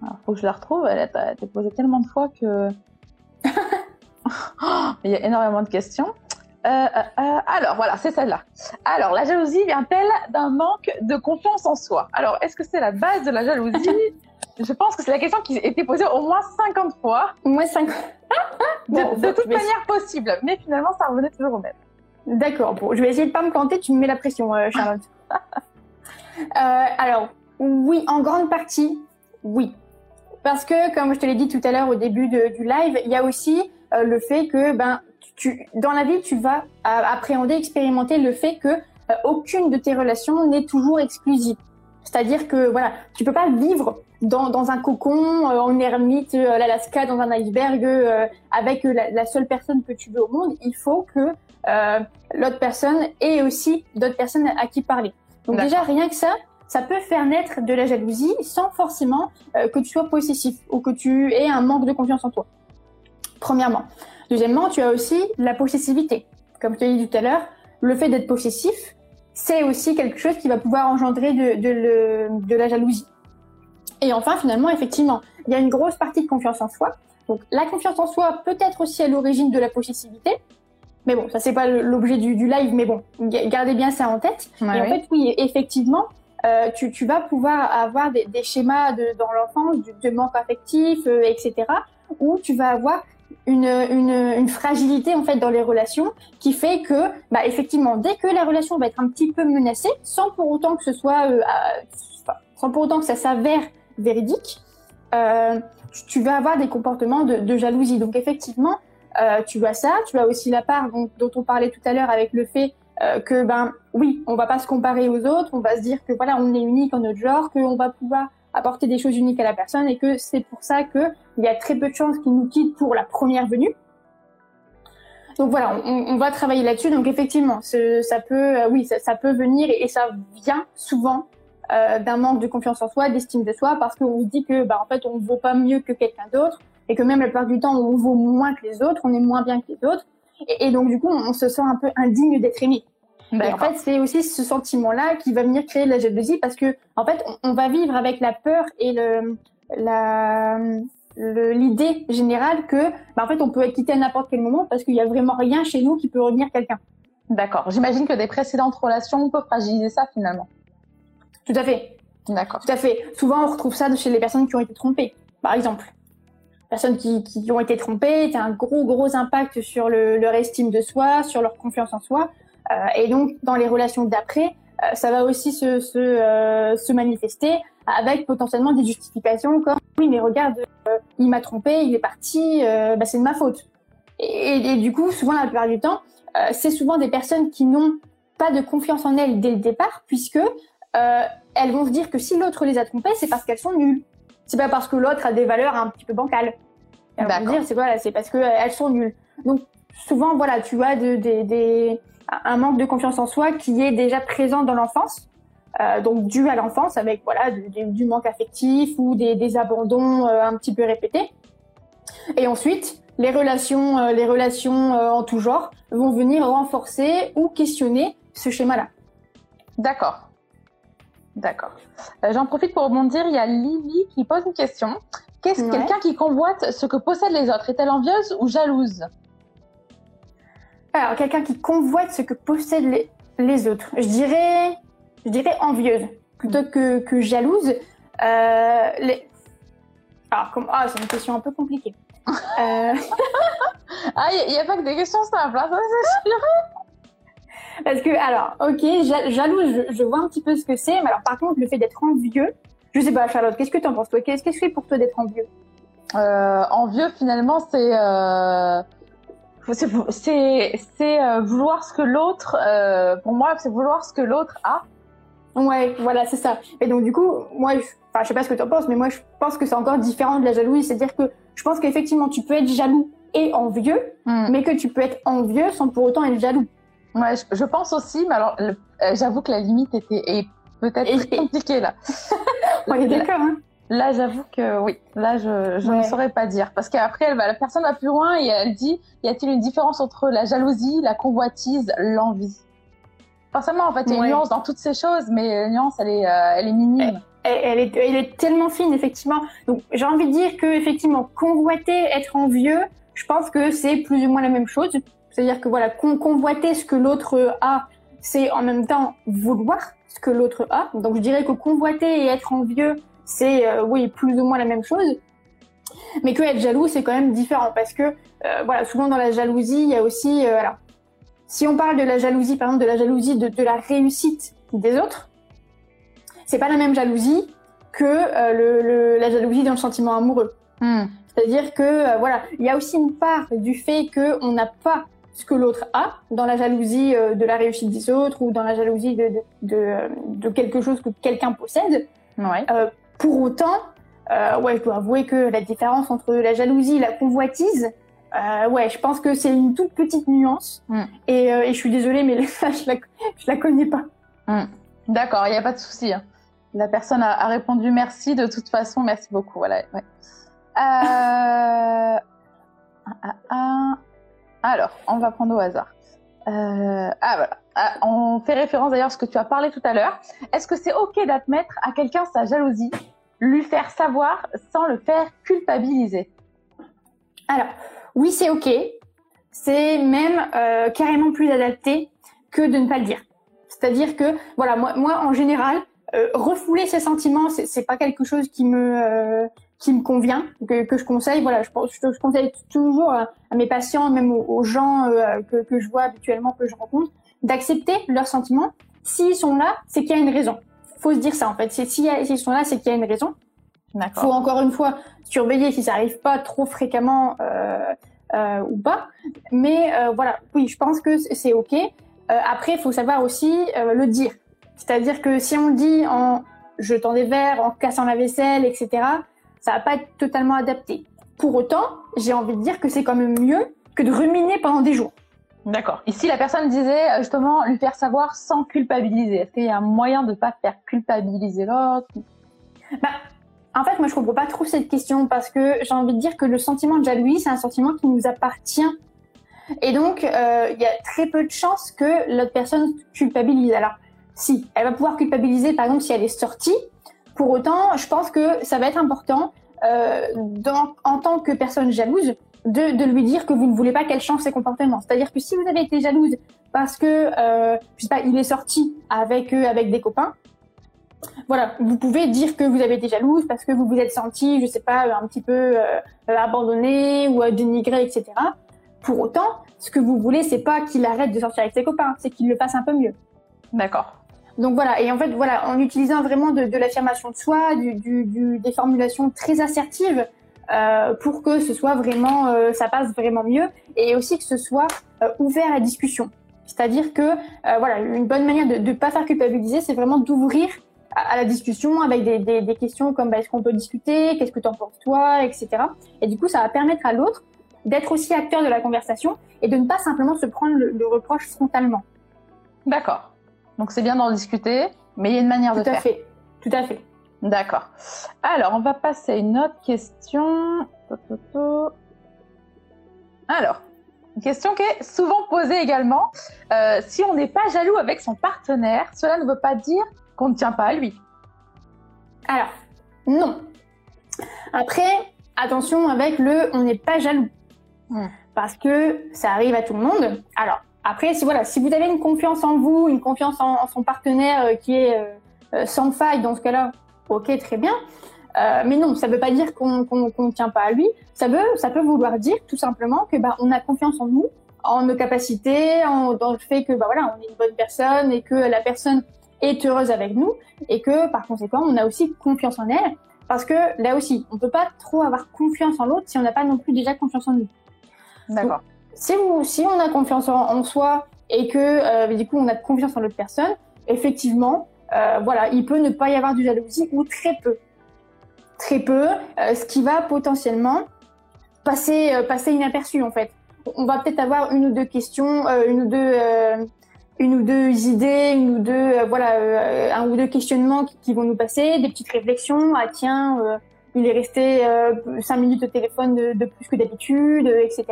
Alors, faut que je la retrouve. Elle a été posée tellement de fois que. Il y a énormément de questions. Euh, euh, euh, alors voilà, c'est celle-là. Alors, la jalousie vient-elle d'un manque de confiance en soi? Alors, est-ce que c'est la base de la jalousie? Je pense que c'est la question qui a été posée au moins 50 fois, Moi, 5. de, Bon, de bon, toute manière possible. Mais finalement, ça revenait toujours au même. D'accord, bon, je vais essayer de pas me planter, tu me mets la pression, Charlotte. Alors, oui, en grande partie, oui. Parce que, comme je te l'ai dit tout à l'heure au début de- du live, il y a aussi le fait que, ben, tu, dans la vie, tu vas appréhender, expérimenter le fait que euh, aucune de tes relations n'est toujours exclusive. C'est-à-dire que, voilà, tu peux pas vivre dans, dans un cocon, euh, en ermite, euh, l'Alaska, dans un iceberg, euh, avec la, la seule personne que tu veux au monde. Il faut que euh, l'autre personne ait aussi d'autres personnes à qui parler. Donc déjà, rien que ça, ça peut faire naître de la jalousie sans forcément que tu sois possessif ou que tu aies un manque de confiance en toi. Premièrement. Deuxièmement, tu as aussi la possessivité. Comme je te l'ai dit tout à l'heure, le fait d'être possessif, c'est aussi quelque chose qui va pouvoir engendrer de, de, le- de la jalousie. Et enfin, finalement, effectivement, il y a une grosse partie de confiance en soi. Donc la confiance en soi peut être aussi à l'origine de la possessivité. Mais bon, ça c'est pas l'objet du, du live, mais bon, ga- gardez bien ça en tête. Ouais, et en fait, oui, effectivement, euh, tu, tu vas pouvoir avoir des, des schémas de, dans l'enfance de, de manque affectif, euh, etc., où tu vas avoir une, une, fragilité en fait dans les relations qui fait que, bah, effectivement, dès que la relation va être un petit peu menacée, sans pour autant que ce soit, euh, sans pour autant que ça s'avère véridique, euh, tu- vas avoir des comportements de, jalousie. Donc effectivement, euh, tu as ça, tu as aussi la part dont, on parlait tout à l'heure avec le fait que ben oui, on va pas se comparer aux autres, on va se dire que voilà, on est unique en notre genre, qu'on va pouvoir apporter des choses uniques à la personne et que c'est pour ça que il y a très peu de chances qu'ils nous quittent pour la première venue. Donc voilà, on, va travailler là-dessus. Donc effectivement, ça peut, euh, oui, ça, peut venir et, ça vient souvent euh, d'un manque de confiance en soi, d'estime de soi, parce qu'on se dit que bah en fait on ne vaut pas mieux que quelqu'un d'autre et que même la plupart du temps on vaut moins que les autres, on est moins bien que les autres. Et donc du coup, on se sent un peu indigne d'être aimé. Et en fait, c'est aussi ce sentiment-là qui va venir créer de la jalousie parce que, en fait, on, on va vivre avec la peur et le, la, le- l'idée générale que, bah, en fait, on peut être quitté à n'importe quel moment parce qu'il y a vraiment rien chez nous qui peut revenir quelqu'un. D'accord. J'imagine que des précédentes relations peuvent fragiliser ça finalement. Tout à fait. D'accord. Tout à fait. Souvent, on retrouve ça chez les personnes qui ont été trompées, par exemple. personnes qui, qui ont été trompées, qui a un gros gros impact sur le, leur estime de soi, sur leur confiance en soi. Euh, et donc dans les relations d'après, euh, ça va aussi se, se, euh, se, manifester avec potentiellement des justifications comme oui mais regarde, il m'a trompé, il est parti, bah, c'est de ma faute. Et, et, du coup, souvent la plupart du temps, c'est souvent des personnes qui n'ont pas de confiance en elles dès le départ, puisque elles vont se dire que si l'autre les a trompées, c'est parce qu'elles sont nulles. C'est pas parce que l'autre a des valeurs un petit peu bancales. Elles vont dire c'est voilà, c'est parce qu'elles sont nulles. Donc souvent voilà, tu de, des un manque de confiance en soi qui est déjà présent dans l'enfance, euh, donc dû à l'enfance avec voilà du, du, manque affectif ou des, des abandons euh, un petit peu répétés. Et ensuite, les relations, euh, les relations en tout genre vont venir renforcer ou questionner ce schéma-là. D'accord. D'accord. J'en profite pour rebondir. Il y a Lily qui pose une question. Qu'est-ce ouais. quelqu'un qui convoite ce que possèdent les autres? Est-elle envieuse ou jalouse? Alors, quelqu'un qui convoite ce que possèdent les, les, autres. Je dirais, je dirais envieuse plutôt que, que jalouse. Euh, les... Alors, comme... ah, c'est une question un peu compliquée. euh... ah, il n'y a, a, pas que des questions simples, hein, c'est sûr. Parce que, alors, ok, jalouse, je, je, vois un petit peu ce que c'est, mais alors par contre, le fait d'être envieux, je sais pas, Charlotte, qu'est-ce que tu en penses, toi? Qu'est-ce que c'est pour toi d'être envieux? Euh, Envieux, finalement, c'est. Euh c'est c'est euh, vouloir ce que l'autre euh, pour moi c'est vouloir ce que l'autre a. Ouais voilà c'est ça. Et donc du coup moi je, enfin je sais pas ce que tu en penses mais moi je pense que c'est encore différent de la jalousie. C'est à dire que je pense qu'effectivement tu peux être jaloux et envieux mm. mais que tu peux être envieux sans pour autant être jaloux. Ouais je, je pense aussi mais alors euh, j'avoue que la limite était est peut-être compliquée là. On est d'accord hein Là, j'avoue que oui. Là, je, je ouais. ne saurais pas dire. Parce qu'après, la personne va plus loin et elle dit y a-t-il une différence entre la jalousie, la convoitise, l'envie? Forcément, en fait, il y a une ouais. nuance dans toutes ces choses, mais la nuance, elle est, euh, elle est minime. Elle, elle, est, elle est tellement fine, effectivement. Donc, j'ai envie de dire que, effectivement, convoiter, être envieux, je pense que c'est plus ou moins la même chose. C'est-à-dire que, voilà, con convoiter ce que l'autre a, c'est en même temps vouloir ce que l'autre a. Donc, je dirais que convoiter et être envieux, c'est euh, oui plus ou moins la même chose. Mais que être jaloux, c'est quand même différent parce que euh, voilà, souvent dans la jalousie, il y a aussi euh, alors si on parle de la jalousie, par exemple de la jalousie de, de la réussite des autres, c'est pas la même jalousie que euh, le, le, la jalousie d'un sentiment amoureux. Mm. C'est-à-dire que voilà, il y a aussi une part du fait que on n'a pas ce que l'autre a dans la jalousie de la réussite des autres ou dans la jalousie de, de, de, de quelque chose que quelqu'un possède. Ouais. Pour autant, euh, ouais, je dois avouer que la différence entre la jalousie et la convoitise, euh, ouais, je pense que c'est une toute petite nuance. Mm. Et, euh, et, je suis désolée, mais ça, je la, je la connais pas. Mm. D'accord, il n'y a pas de souci. Hein. La personne a, a, répondu merci de toute façon, merci beaucoup. Voilà. Ouais. Euh... Ah, ah, alors, on va prendre au hasard. Euh, ah voilà. Ah, on fait référence d'ailleurs à ce que tu as parlé tout à l'heure. Est-ce que c'est ok d'admettre à quelqu'un sa jalousie, lui faire savoir sans le faire culpabiliser? Alors, oui, c'est ok. C'est même euh, carrément plus adapté que de ne pas le dire. C'est-à-dire que, voilà, moi, moi en général, euh, refouler ses sentiments, c'est pas quelque chose qui me euh, qui me convient, que, que, je conseille. Voilà, je, je, je conseille toujours à, à, mes patients, même aux, aux gens euh, que, que, je vois habituellement, que je rencontre, d'accepter leurs sentiments. S'ils sont là, c'est qu'il y a une raison. Faut se dire ça en fait. S'ils sont là, c'est qu'il y a une raison. Faut encore une fois surveiller si ça arrive pas trop fréquemment euh, euh, ou pas. Mais euh, voilà, oui, je pense que c'est ok. Euh, après, il faut savoir aussi euh, le dire. C'est-à-dire que si on le dit en jetant des verres, en cassant la vaisselle, etc., ça va pas être totalement adapté. Pour autant, j'ai envie de dire que c'est quand même mieux que de ruminer pendant des jours. D'accord. Ici, la personne disait euh, justement lui faire savoir sans culpabiliser. Est-ce qu'il y a un moyen de ne pas faire culpabiliser l'autre? Bah, En fait, moi, je comprends pas trop cette question parce que j'ai envie de dire que le sentiment de jalousie, c'est un sentiment qui nous appartient. Et donc, euh, il y a très peu de chances que l'autre personne culpabilise. Alors, si, elle va pouvoir culpabiliser, par exemple, si elle est sortie. Pour autant, je pense que ça va être important euh, dans, en tant que personne jalouse de, de, lui dire que vous ne voulez pas qu'elle change ses comportements. C'est-à-dire que si vous avez été jalouse parce que, euh, je sais pas, il est sorti avec eux, avec des copains, voilà, vous pouvez dire que vous avez été jalouse parce que vous vous êtes senti, je sais pas, un petit peu euh, abandonné ou dénigré, etc. Pour autant, ce que vous voulez, c'est pas qu'il arrête de sortir avec ses copains, c'est qu'il le fasse un peu mieux. D'accord. Donc voilà, et en fait, voilà, en utilisant vraiment de, l'affirmation de soi, du, des formulations très assertives, euh, pour que ce soit vraiment, euh, ça passe vraiment mieux, et aussi que ce soit euh, ouvert à discussion. C'est-à-dire que, voilà, une bonne manière de ne pas faire culpabiliser, c'est vraiment d'ouvrir à, la discussion avec des, des, questions comme bah, est-ce qu'on peut discuter, qu'est-ce que tu en penses toi, etc. Et du coup, ça va permettre à l'autre d'être aussi acteur de la conversation et de ne pas simplement se prendre le, reproche frontalement. D'accord. Donc c'est bien d'en discuter, mais il y a une manière de faire. Tout à fait. Tout à fait. D'accord. Alors, on va passer à une autre question. Alors, une question qui est souvent posée également. Euh, si on n'est pas jaloux avec son partenaire, cela ne veut pas dire qu'on ne tient pas à lui. Alors, non. Après, attention avec le on n'est pas jaloux. Hmm. Parce que ça arrive à tout le monde. Alors, après, si voilà, si vous avez une confiance en vous, une confiance en, son partenaire euh, qui est euh, euh, sans faille, dans ce cas-là, ok, très bien. mais non, ça ne veut pas dire qu'on ne tient pas à lui. Ça veut, ça peut vouloir dire tout simplement que bah, on a confiance en nous, en nos capacités, en, dans le fait que bah voilà, on est une bonne personne et que la personne est heureuse avec nous et que par conséquent, on a aussi confiance en elle. Parce que là aussi, on peut pas trop avoir confiance en l'autre si on n'a pas non plus déjà confiance en nous. D'accord. Si, on a confiance en, soi et que euh, du coup on a confiance en l'autre personne, effectivement, euh, voilà, il peut ne pas y avoir de jalousie ou très peu. Très peu, euh, ce qui va potentiellement passer, passer inaperçu en fait. On va peut-être avoir une ou deux questions, une ou deux, une ou deux idées, une ou deux, voilà, un ou deux questionnements qui, vont nous passer, des petites réflexions. Ah tiens, il est resté euh, cinq minutes au téléphone de, plus que d'habitude, etc.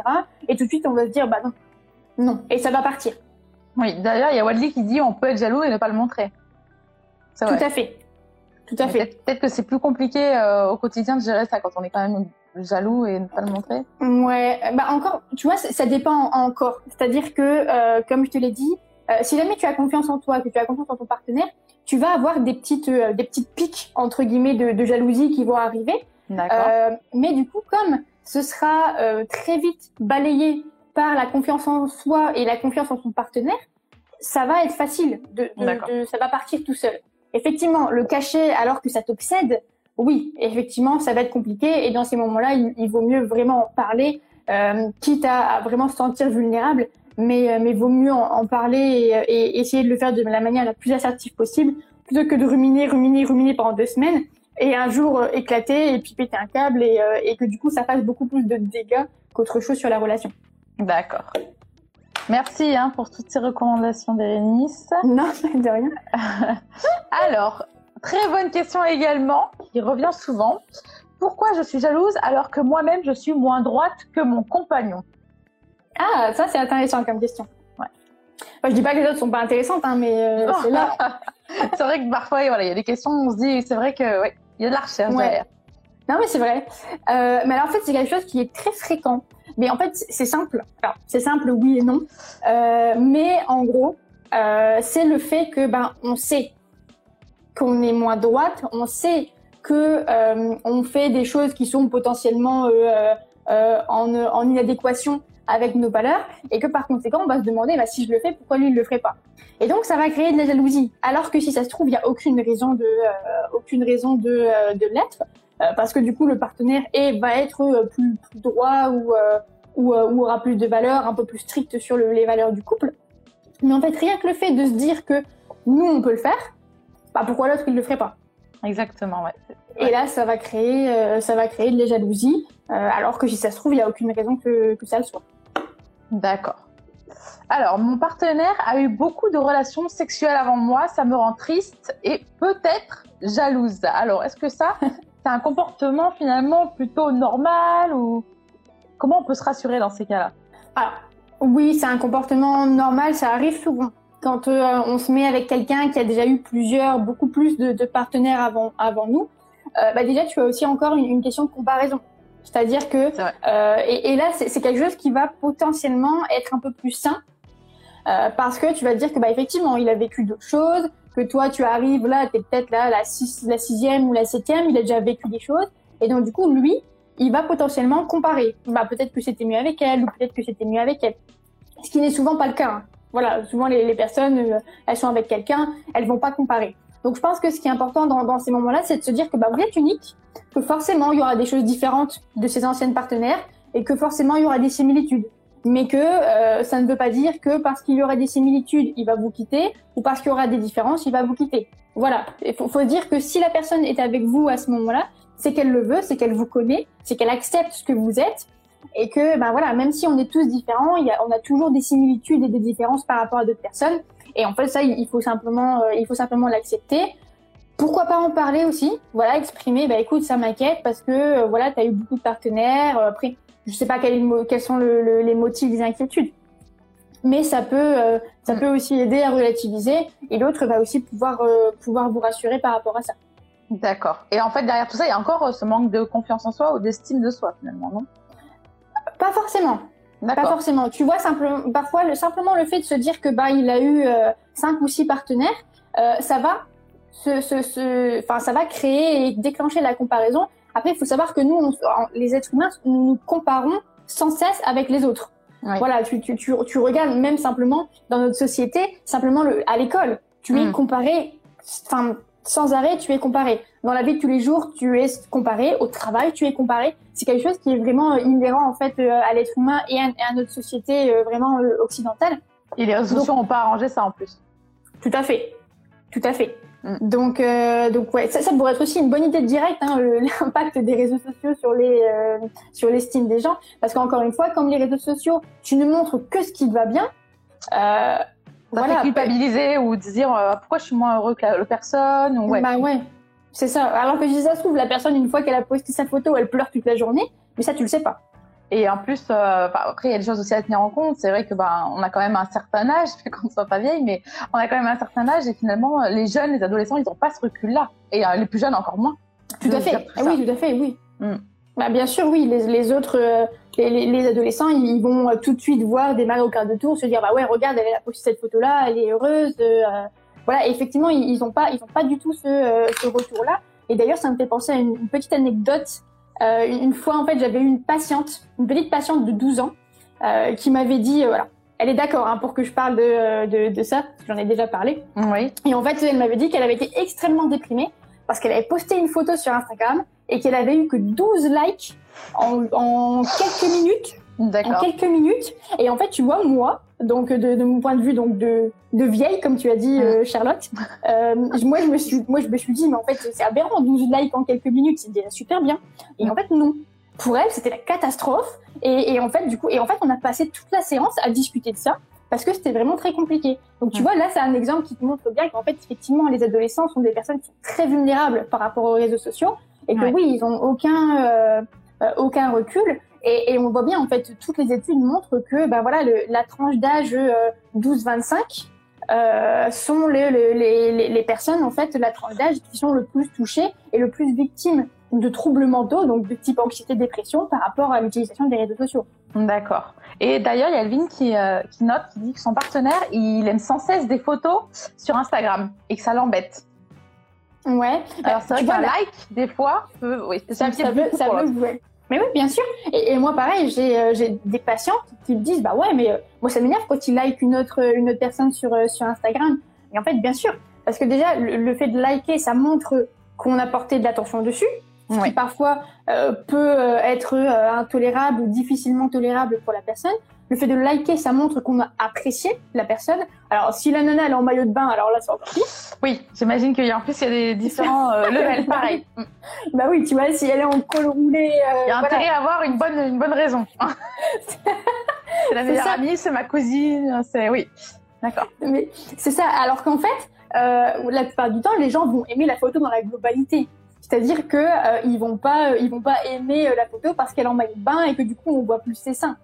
Et tout de suite, on va se dire, bah non, non, et ça va partir. Oui, d'ailleurs, il y a Wadley qui dit on peut être jaloux et ne pas le montrer. Tout à fait. Tout à fait. Peut-être que c'est plus compliqué euh, au quotidien de gérer ça quand on est quand même jaloux et ne pas le montrer. Ouais, bah encore, tu vois, ça, dépend encore. C'est-à-dire que, euh, comme je te l'ai dit, si jamais tu as confiance en toi, que tu as confiance en ton partenaire, tu vas avoir des petites, euh, des petites pics, entre guillemets, de, de jalousie qui vont arriver. Euh, mais du coup, comme ce sera euh, très vite balayé par la confiance en soi et la confiance en son partenaire, ça va être facile. De, de, ça va partir tout seul. Effectivement, le cacher alors que ça t'obsède, oui, effectivement, ça va être compliqué. Et dans ces moments-là, il, vaut mieux vraiment en parler, quitte à, vraiment se sentir vulnérable mais, euh, mais vaut mieux en, parler et, essayer de le faire de la manière la plus assertive possible plutôt que de ruminer, ruminer, ruminer pendant deux semaines et un jour euh, éclater et puis péter un câble et, euh, et que du coup ça fasse beaucoup plus de dégâts qu'autre chose sur la relation. D'accord. Merci hein, pour toutes ces recommandations, Bérénice. Non, de rien. alors, très bonne question également, qui revient souvent. Pourquoi je suis jalouse alors que moi-même je suis moins droite que mon compagnon ah, ça c'est intéressant comme question. Ouais. Enfin, je dis pas que les autres sont pas intéressantes, hein, mais euh, c'est là. c'est vrai que parfois, voilà, il y a des questions, on se dit, c'est vrai que, ouais, il y a de la recherche derrière. Non, mais c'est vrai. Euh, mais alors, en fait, c'est quelque chose qui est très fréquent. Mais en fait, c'est simple. C'est simple, oui et non. Euh, mais en gros, c'est le fait que, ben, on sait qu'on est moins droite, on sait que euh, on fait des choses qui sont potentiellement euh, en, en inadéquation avec nos valeurs et que par conséquent on va se demander bah, si je le fais pourquoi lui il le ferait pas. Et donc ça va créer de la jalousie. Alors que si ça se trouve il y a aucune raison de euh, aucune raison de, euh, de l'être euh, parce que du coup le partenaire est, va être plus, droit ou, ou, aura plus de valeurs un peu plus strict sur les valeurs du couple. Mais en fait rien que le fait de se dire que nous on peut le faire bah pourquoi l'autre il le ferait pas? Exactement ouais. Et là, ça va créer, ça va créer de la jalousie, alors que si ça se trouve, il n'y a aucune raison que, que ça le soit. D'accord. Alors, mon partenaire a eu beaucoup de relations sexuelles avant moi, ça me rend triste et peut-être jalouse. Alors, est-ce que ça, c'est un comportement finalement plutôt normal ou comment on peut se rassurer dans ces cas-là? Alors, oui, c'est un comportement normal, ça arrive souvent. Quand euh, on se met avec quelqu'un qui a déjà eu plusieurs, beaucoup plus de, partenaires avant, avant nous, euh, bah déjà tu as aussi encore une question de comparaison. C'est-à-dire que euh, et, et, là c'est quelque chose qui va potentiellement être un peu plus sain parce que tu vas te dire que bah effectivement il a vécu d'autres choses, que toi tu arrives là, tu es peut-être là la, six, la sixième ou la septième, il a déjà vécu des choses. Et donc du coup, lui, il va potentiellement comparer. Bah, peut-être que c'était mieux avec elle ou peut-être que c'était mieux avec elle. Ce qui n'est souvent pas le cas. Hein. Voilà, souvent les, les personnes, euh, elles sont avec quelqu'un, elles vont pas comparer. Donc je pense que ce qui est important dans, dans ces moments-là, c'est de se dire que bah, vous êtes unique, que forcément il y aura des choses différentes de ses anciennes partenaires et que forcément il y aura des similitudes. Mais que euh, ça ne veut pas dire que parce qu'il y aura des similitudes, il va vous quitter, ou parce qu'il y aura des différences, il va vous quitter. Voilà. Il faut, faut dire que si la personne est avec vous à ce moment-là, c'est qu'elle le veut, c'est qu'elle vous connaît, c'est qu'elle accepte ce que vous êtes, et que ben voilà, même si on est tous différents, on a toujours des similitudes et des différences par rapport à d'autres personnes. Et en fait, ça, il faut simplement, euh, il faut simplement l'accepter. Pourquoi pas en parler aussi? Voilà, exprimer, bah écoute, ça m'inquiète parce que euh, voilà, tu as eu beaucoup de partenaires. Euh, après, je sais pas quels, sont le, les motifs des inquiétudes, mais ça peut, ça mm. peut aussi aider à relativiser. Et l'autre va aussi pouvoir, pouvoir vous rassurer par rapport à ça. D'accord. Et en fait, derrière tout ça, il y a encore ce manque de confiance en soi ou d'estime de soi, finalement, non? Pas forcément. Pas forcément. Tu vois, simplement, parfois, le, simplement le fait de se dire que bah il a eu euh, cinq ou six partenaires, euh, ça va, se, se, se, enfin, ça va créer et déclencher la comparaison. Après, il faut savoir que nous, les êtres humains, nous nous comparons sans cesse avec les autres. Voilà, tu, tu, tu, tu, regardes même simplement dans notre société, simplement le, à l'école, tu es mm. comparé, enfin sans arrêt, tu es comparé. Dans la vie de tous les jours, tu es comparé. Au travail, tu es comparé. C'est quelque chose qui est vraiment euh, inhérent en fait euh, à l'être humain et à, notre société euh, vraiment occidentale. Et les réseaux sociaux n'ont pas arrangé ça en plus. Tout à fait, tout à fait. Mm. Donc, donc ouais, ça, ça, pourrait être aussi une bonne idée de direct, hein, l'impact des réseaux sociaux sur les sur l'estime des gens, parce qu'encore une fois, comme les réseaux sociaux, tu ne montres que ce qui va bien. Euh, voilà, culpabiliser ou dire euh, pourquoi je suis moins heureux que la, personne ou ouais. Bah ouais, c'est ça. Alors que je dis ça se trouve la personne une fois qu'elle a posté sa photo, elle pleure toute la journée, mais ça tu le sais pas. Et en plus, euh, bah, après il y a des choses aussi à tenir en compte. C'est vrai que bah, on a quand même un certain âge, quand on soit pas vieille, mais on a quand même un certain âge et finalement les jeunes, les adolescents, ils n'ont pas ce recul-là et euh, les plus jeunes encore moins. Tout à fait. Ah oui, tout à fait, oui. Mm. Bah, bien sûr, oui. Les, les autres, euh, les, les, adolescents, ils vont euh, tout de suite voir des au quart de tour, se dire bah ouais, regarde, elle a posté cette photo-là, elle est heureuse. Euh, voilà. effectivement, ils, ils ont pas, ils ont pas du tout ce, ce retour-là. Et d'ailleurs, ça me fait penser à une, petite anecdote. une fois, en fait, j'avais eu une patiente, une petite patiente de 12 ans, qui m'avait dit, voilà, elle est d'accord hein, pour que je parle de, de, de ça, j'en ai déjà parlé. Oui. Et en fait, elle m'avait dit qu'elle avait été extrêmement déprimée parce qu'elle avait posté une photo sur Instagram et qu'elle avait eu que 12 likes en, en quelques minutes. En quelques minutes. Et en fait, tu vois, moi, donc de, de mon point de vue donc de, de vieille, comme tu as dit, euh, Charlotte, euh, moi, je me suis, moi, je me suis dit, mais en fait, c'est aberrant, 12 likes en quelques minutes, c'est déjà super bien. Et en fait, non. Pour elle, c'était la catastrophe. Et, et, en fait, du coup, et en fait, on a passé toute la séance à discuter de ça parce que c'était vraiment très compliqué. Donc tu vois, là, c'est un exemple qui te montre bien qu'en fait, effectivement, les adolescents sont des personnes qui sont très vulnérables par rapport aux réseaux sociaux et que oui, ils ont aucun euh, euh, aucun recul. Et, et, on voit bien en fait, toutes les études montrent que ben voilà, le, la tranche d'âge 12-25 euh, sont les, les, les, personnes en fait, la tranche d'âge qui sont le plus touchées et le plus victimes de troubles mentaux, donc de type anxiété, dépression, par rapport à l'utilisation des réseaux sociaux. D'accord. Et d'ailleurs, il y a Elvin qui, euh, qui note, qui dit que son partenaire, il aime sans cesse des photos sur Instagram et que ça l'embête. Ouais. Alors c'est vrai qu'un like, des fois, peut, oui, ça, ça, veut, ça veut, Mais oui, bien sûr. Et, et moi, pareil, j'ai euh, des patientes qui me disent, bah ouais, mais euh, moi, ça m'énerve quand ils like une autre une autre personne sur sur Instagram. Et en fait, bien sûr, parce que déjà, le, fait de liker, ça montre qu'on a porté de l'attention dessus, ce qui parfois peut être intolérable ou difficilement tolérable pour la personne. Le fait de liker, ça montre qu'on a apprécié la personne. Alors, si la nana elle est en maillot de bain, alors là, c'est encore pire. Oui, j'imagine qu'il y a en plus il y a des différents euh, levels, pareil. bah oui, tu vois, si elle est en col roulé, euh, il y a intérêt à avoir une bonne une bonne raison. c'est la meilleure amie, c'est ma cousine, c'est oui. D'accord. Mais c'est ça. Alors qu'en fait, euh, la plupart du temps, les gens vont aimer la photo dans la globalité. C'est-à-dire que euh, ils vont pas, ils vont pas aimer la photo parce qu'elle est en maillot de bain et que du coup on voit plus ses seins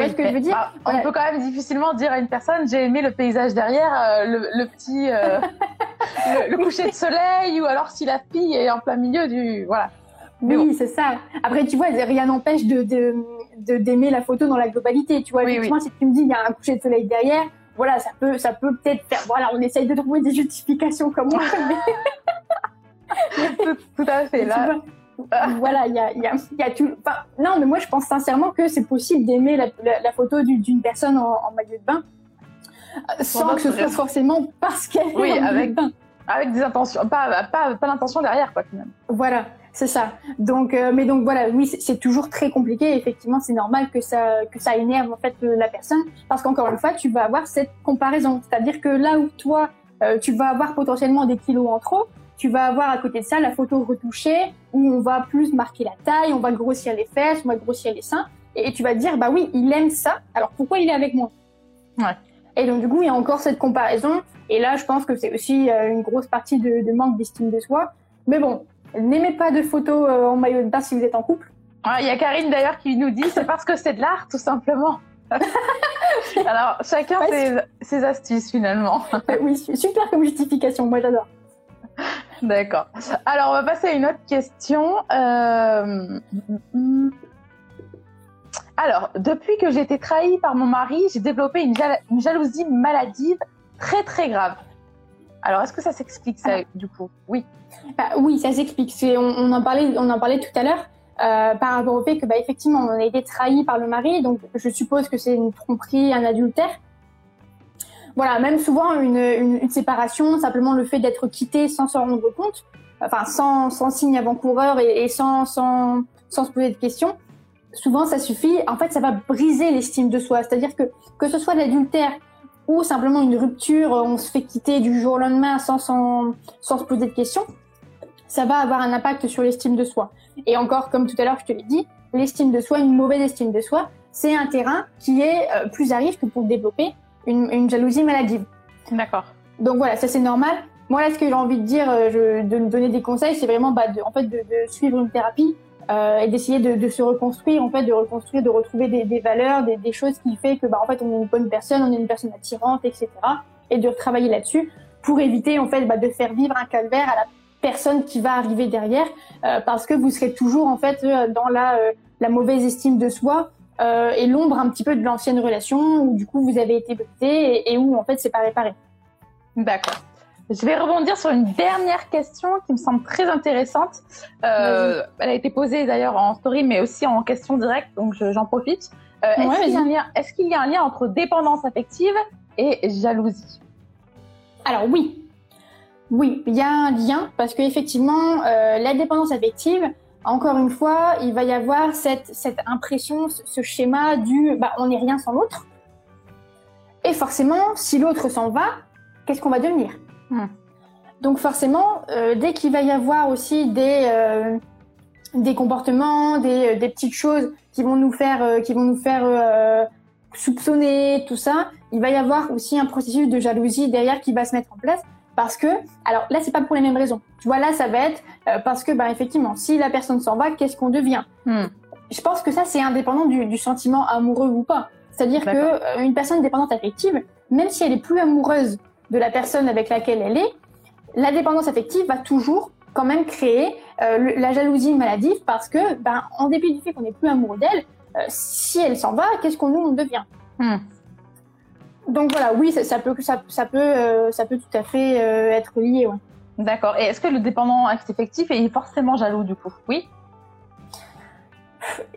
ce que je veux dire bah, On peut quand même difficilement dire à une personne j'ai aimé le paysage derrière, euh, le, petit euh, le, coucher de soleil, ou alors si la fille est en plein milieu du voilà. oui, c'est ça. Après, tu vois, rien n'empêche de d'aimer la photo dans la globalité. Tu vois, effectivement, si tu me dis il y a un coucher de soleil derrière, voilà, ça peut, ça peut peut-être faire. Voilà, on essaye de trouver des justifications comme moi. Tout, tout, à fait. Là, voilà, il y a, y, a, y a, tout. Enfin, non, mais moi, je pense sincèrement que c'est possible d'aimer la, la, la, photo d'une personne en, en, maillot de bain euh, sans que ce soit forcément parce qu'elle oui, est en avec, maillot de bain. Avec des intentions, pas, pas, pas l'intention derrière, quoi, finalement. Voilà, c'est ça. Donc, euh, mais donc voilà, oui, c'est toujours très compliqué. Effectivement, c'est normal que ça, que ça énerve en fait la personne, parce qu'encore une fois, tu vas avoir cette comparaison. C'est-à-dire que là où toi, euh, tu vas avoir potentiellement des kilos en trop, tu vas avoir à côté de ça la photo retouchée où on va plus marquer la taille, on va grossir les fesses, on va grossir les seins, et tu vas te dire bah oui, il aime ça. Alors pourquoi il est avec moi? Ouais. Et donc du coup, il y a encore cette comparaison. Et là, je pense que c'est aussi euh, une grosse partie de, de manque d'estime de soi. Mais bon, n'aimez pas de photos euh, en maillot de bain si vous êtes en couple. Il y a Karine d'ailleurs qui nous dit c'est parce que c'est de l'art, tout simplement. Alors, chacun ses, ses, astuces finalement. oui, super comme justification, moi j'adore. D'accord. Alors, on va passer à une autre question. Euh... Alors, depuis que j'ai été trahie par mon mari, j'ai développé une, jal une, jalousie maladive très très grave. Alors, est-ce que ça s'explique ça, du coup? Oui. Bah, oui, ça s'explique. On, on, en parlait, on en parlait tout à l'heure. Euh, par rapport au fait que bah, effectivement on a été trahi par le mari, donc je suppose que c'est une tromperie, un adultère. Voilà, même souvent une, une, une séparation, simplement le fait d'être quitté sans s'en rendre compte, enfin sans, sans signe avant-coureur et, et sans, sans, sans se poser de questions, souvent ça suffit. En fait, ça va briser l'estime de soi. C'est-à-dire que que ce soit l'adultère ou simplement une rupture, on se fait quitter du jour au lendemain sans, sans, sans se poser de questions, ça va avoir un impact sur l'estime de soi. Et encore, comme tout à l'heure, je te l'ai dit, l'estime de soi, une mauvaise estime de soi, c'est un terrain qui est euh, plus à risque pour développer une, une jalousie maladive. D'accord. Donc voilà, ça c'est normal. Moi là, ce que j'ai envie de dire, euh, je, de me donner des conseils, c'est vraiment bah, de, en fait, de, de suivre une thérapie euh, et d'essayer de, de, se reconstruire, en fait, de reconstruire, de retrouver des, des valeurs, des, des, choses qui fait que, bah, en fait, on est une bonne personne, on est une personne attirante, etc. Et de retravailler là-dessus pour éviter, en fait, bah, de faire vivre un calvaire à la personne qui va arriver derrière, euh, parce que vous serez toujours, en fait, euh, dans la, euh, la mauvaise estime de soi euh, et l'ombre un petit peu de l'ancienne relation où, du coup, vous avez été brisé et, et où, en fait, c'est pas réparé. D'accord. Je vais rebondir sur une dernière question qui me semble très intéressante. Euh, elle a été posée d'ailleurs en story, mais aussi en question directe, donc j'en profite. Euh, Est-ce Ouais, qu'il y, a un lien- est-ce qu'il y a un lien entre dépendance affective et jalousie? Alors oui, oui, il y a un lien parce qu'effectivement, euh, la dépendance affective, encore une fois, il va y avoir cette, cette impression, ce, schéma du bah, on n'est rien sans l'autre. Et forcément, si l'autre s'en va, qu'est-ce qu'on va devenir Hmm. Donc forcément, euh, dès qu'il va y avoir aussi des, euh, des comportements, des, des petites choses qui vont nous faire, euh, qui vont nous faire euh, soupçonner, tout ça, il va y avoir aussi un processus de jalousie derrière qui va se mettre en place. Parce que, alors là, c'est pas pour les mêmes raisons. Tu vois, là, ça va être euh, parce que, bah, effectivement, si la personne s'en va, qu'est-ce qu'on devient Hmm. Je pense que ça, c'est indépendant du, du sentiment amoureux ou pas. C'est-à-dire que D'accord. euh, une personne dépendante affective, même si elle est plus amoureuse de la personne avec laquelle elle est, la dépendance affective va toujours quand même créer euh, le- la jalousie maladive parce que, ben, en dépit du fait qu'on n'est plus amoureux d'elle, si elle s'en va, qu'est-ce qu'on nous on devient Hmm. Donc voilà, oui, ça, ça peut, ça, ça peut, euh, ça peut tout à fait euh, être lié. Ouais. D'accord. Et est-ce que le dépendant affectif est forcément jaloux du coup? Oui?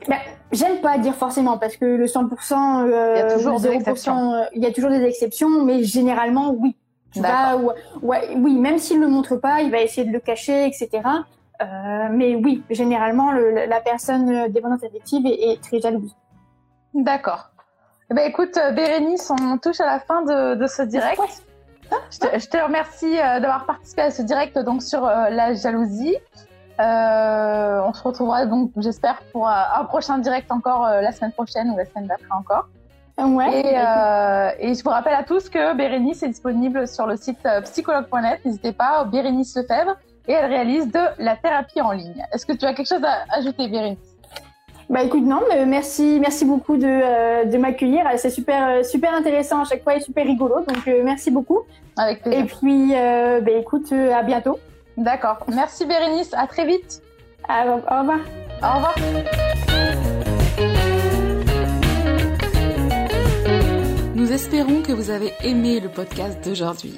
Ben, J'aime pas dire forcément parce que le 100%, euh, Il y a toujours ou des 0%, exceptions. il y a toujours des exceptions, mais généralement oui. Tu vas, D'accord. ouais, ouais, oui, même s'il le montre pas, il va essayer de le cacher, etc. Mais oui, généralement, le, la personne dépendante affective est, est très jalouse. D'accord. Ben, écoute, euh, Bérénice, on touche à la fin de, de ce direct. Je te, je te remercie euh, d'avoir participé à ce direct donc sur euh, la jalousie. Euh, on se retrouvera donc, j'espère, pour un prochain direct encore la semaine prochaine ou la semaine d'après encore. Ouais. Et, bah, euh, et je vous rappelle à tous que Bérénice est disponible sur le site psychologue.net. N'hésitez pas, Bérénice Lefebvre, et elle réalise de la thérapie en ligne. Est-ce que tu as quelque chose à ajouter, Bérénice? Bah écoute, non, mais merci, merci beaucoup de, euh, de m'accueillir. C'est super, euh, super intéressant à chaque fois et super rigolo. Donc euh, merci beaucoup. Avec plaisir. Et puis, euh, bah écoute, euh, à bientôt. D'accord. Merci Bérénice. À très vite. À- au revoir. Au revoir. Nous espérons que vous avez aimé le podcast d'aujourd'hui.